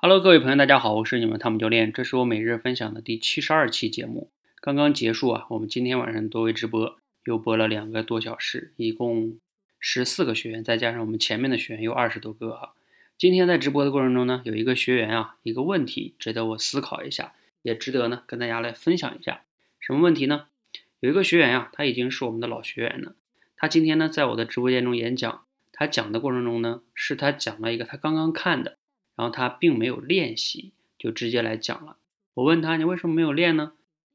Hello，各位朋友，大家好，我是你们汤姆教练，这是我每日分享的第七十二期节目，刚刚结束啊。我们今天晚上多维直播又播了两个多小时，一共十四个学员，再加上我们前面的学员有二十多个啊。今天在直播的过程中呢，有一个学员啊，一个问题值得我思考一下，也值得呢跟大家来分享一下。什么问题呢？有一个学员呀，他已经是我们的老学员了，他今天呢在我的直播间中演讲，他讲的过程中呢，是他讲了一个他刚刚看的。然后他并没有练习，就直接来讲了。我问他：“你为什么没有练呢？”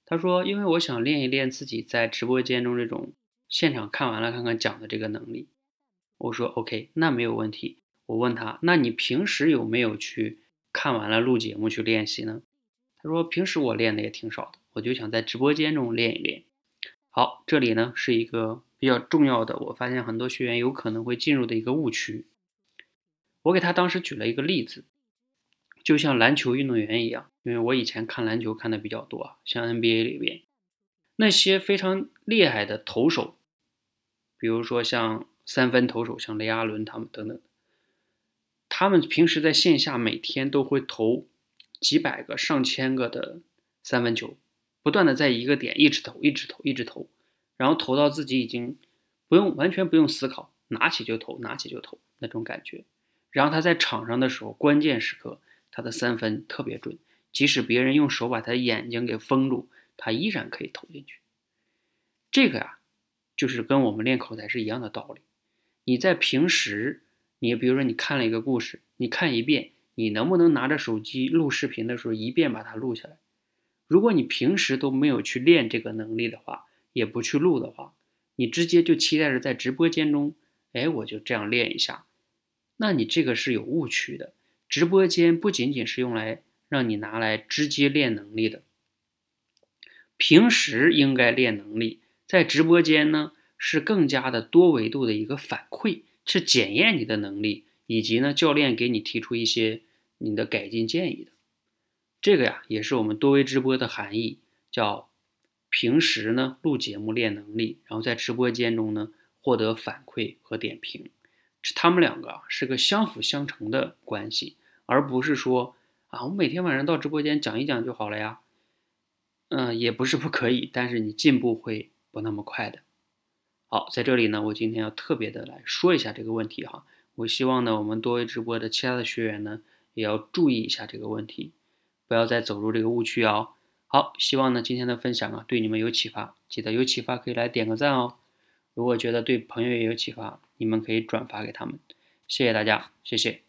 他说：“因为我想练一练自己在直播间中这种现场看完了看看讲的这个能力。”我说：“OK，那没有问题。”我问他：“那你平时有没有去看完了录节目去练习呢？”他说：“平时我练的也挺少的，我就想在直播间中练一练。”好，这里呢是一个比较重要的，我发现很多学员有可能会进入的一个误区。我给他当时举了一个例子。就像篮球运动员一样，因为我以前看篮球看的比较多，像 NBA 里边那些非常厉害的投手，比如说像三分投手，像雷阿伦他们等等，他们平时在线下每天都会投几百个、上千个的三分球，不断的在一个点一直投、一直投、一直投，然后投到自己已经不用完全不用思考，拿起就投，拿起就投那种感觉。然后他在场上的时候，关键时刻。他的三分特别准，即使别人用手把他眼睛给封住，他依然可以投进去。这个呀，就是跟我们练口才是一样的道理。你在平时，你比如说你看了一个故事，你看一遍，你能不能拿着手机录视频的时候一遍把它录下来？如果你平时都没有去练这个能力的话，也不去录的话，你直接就期待着在直播间中，哎，我就这样练一下，那你这个是有误区的。直播间不仅仅是用来让你拿来直接练能力的，平时应该练能力，在直播间呢是更加的多维度的一个反馈，是检验你的能力，以及呢教练给你提出一些你的改进建议的。这个呀也是我们多维直播的含义，叫平时呢录节目练能力，然后在直播间中呢获得反馈和点评，他们两个啊是个相辅相成的关系。而不是说啊，我每天晚上到直播间讲一讲就好了呀，嗯，也不是不可以，但是你进步会不那么快的。好，在这里呢，我今天要特别的来说一下这个问题哈。我希望呢，我们多维直播的其他的学员呢，也要注意一下这个问题，不要再走入这个误区哦。好，希望呢今天的分享啊，对你们有启发，记得有启发可以来点个赞哦。如果觉得对朋友也有启发，你们可以转发给他们。谢谢大家，谢谢。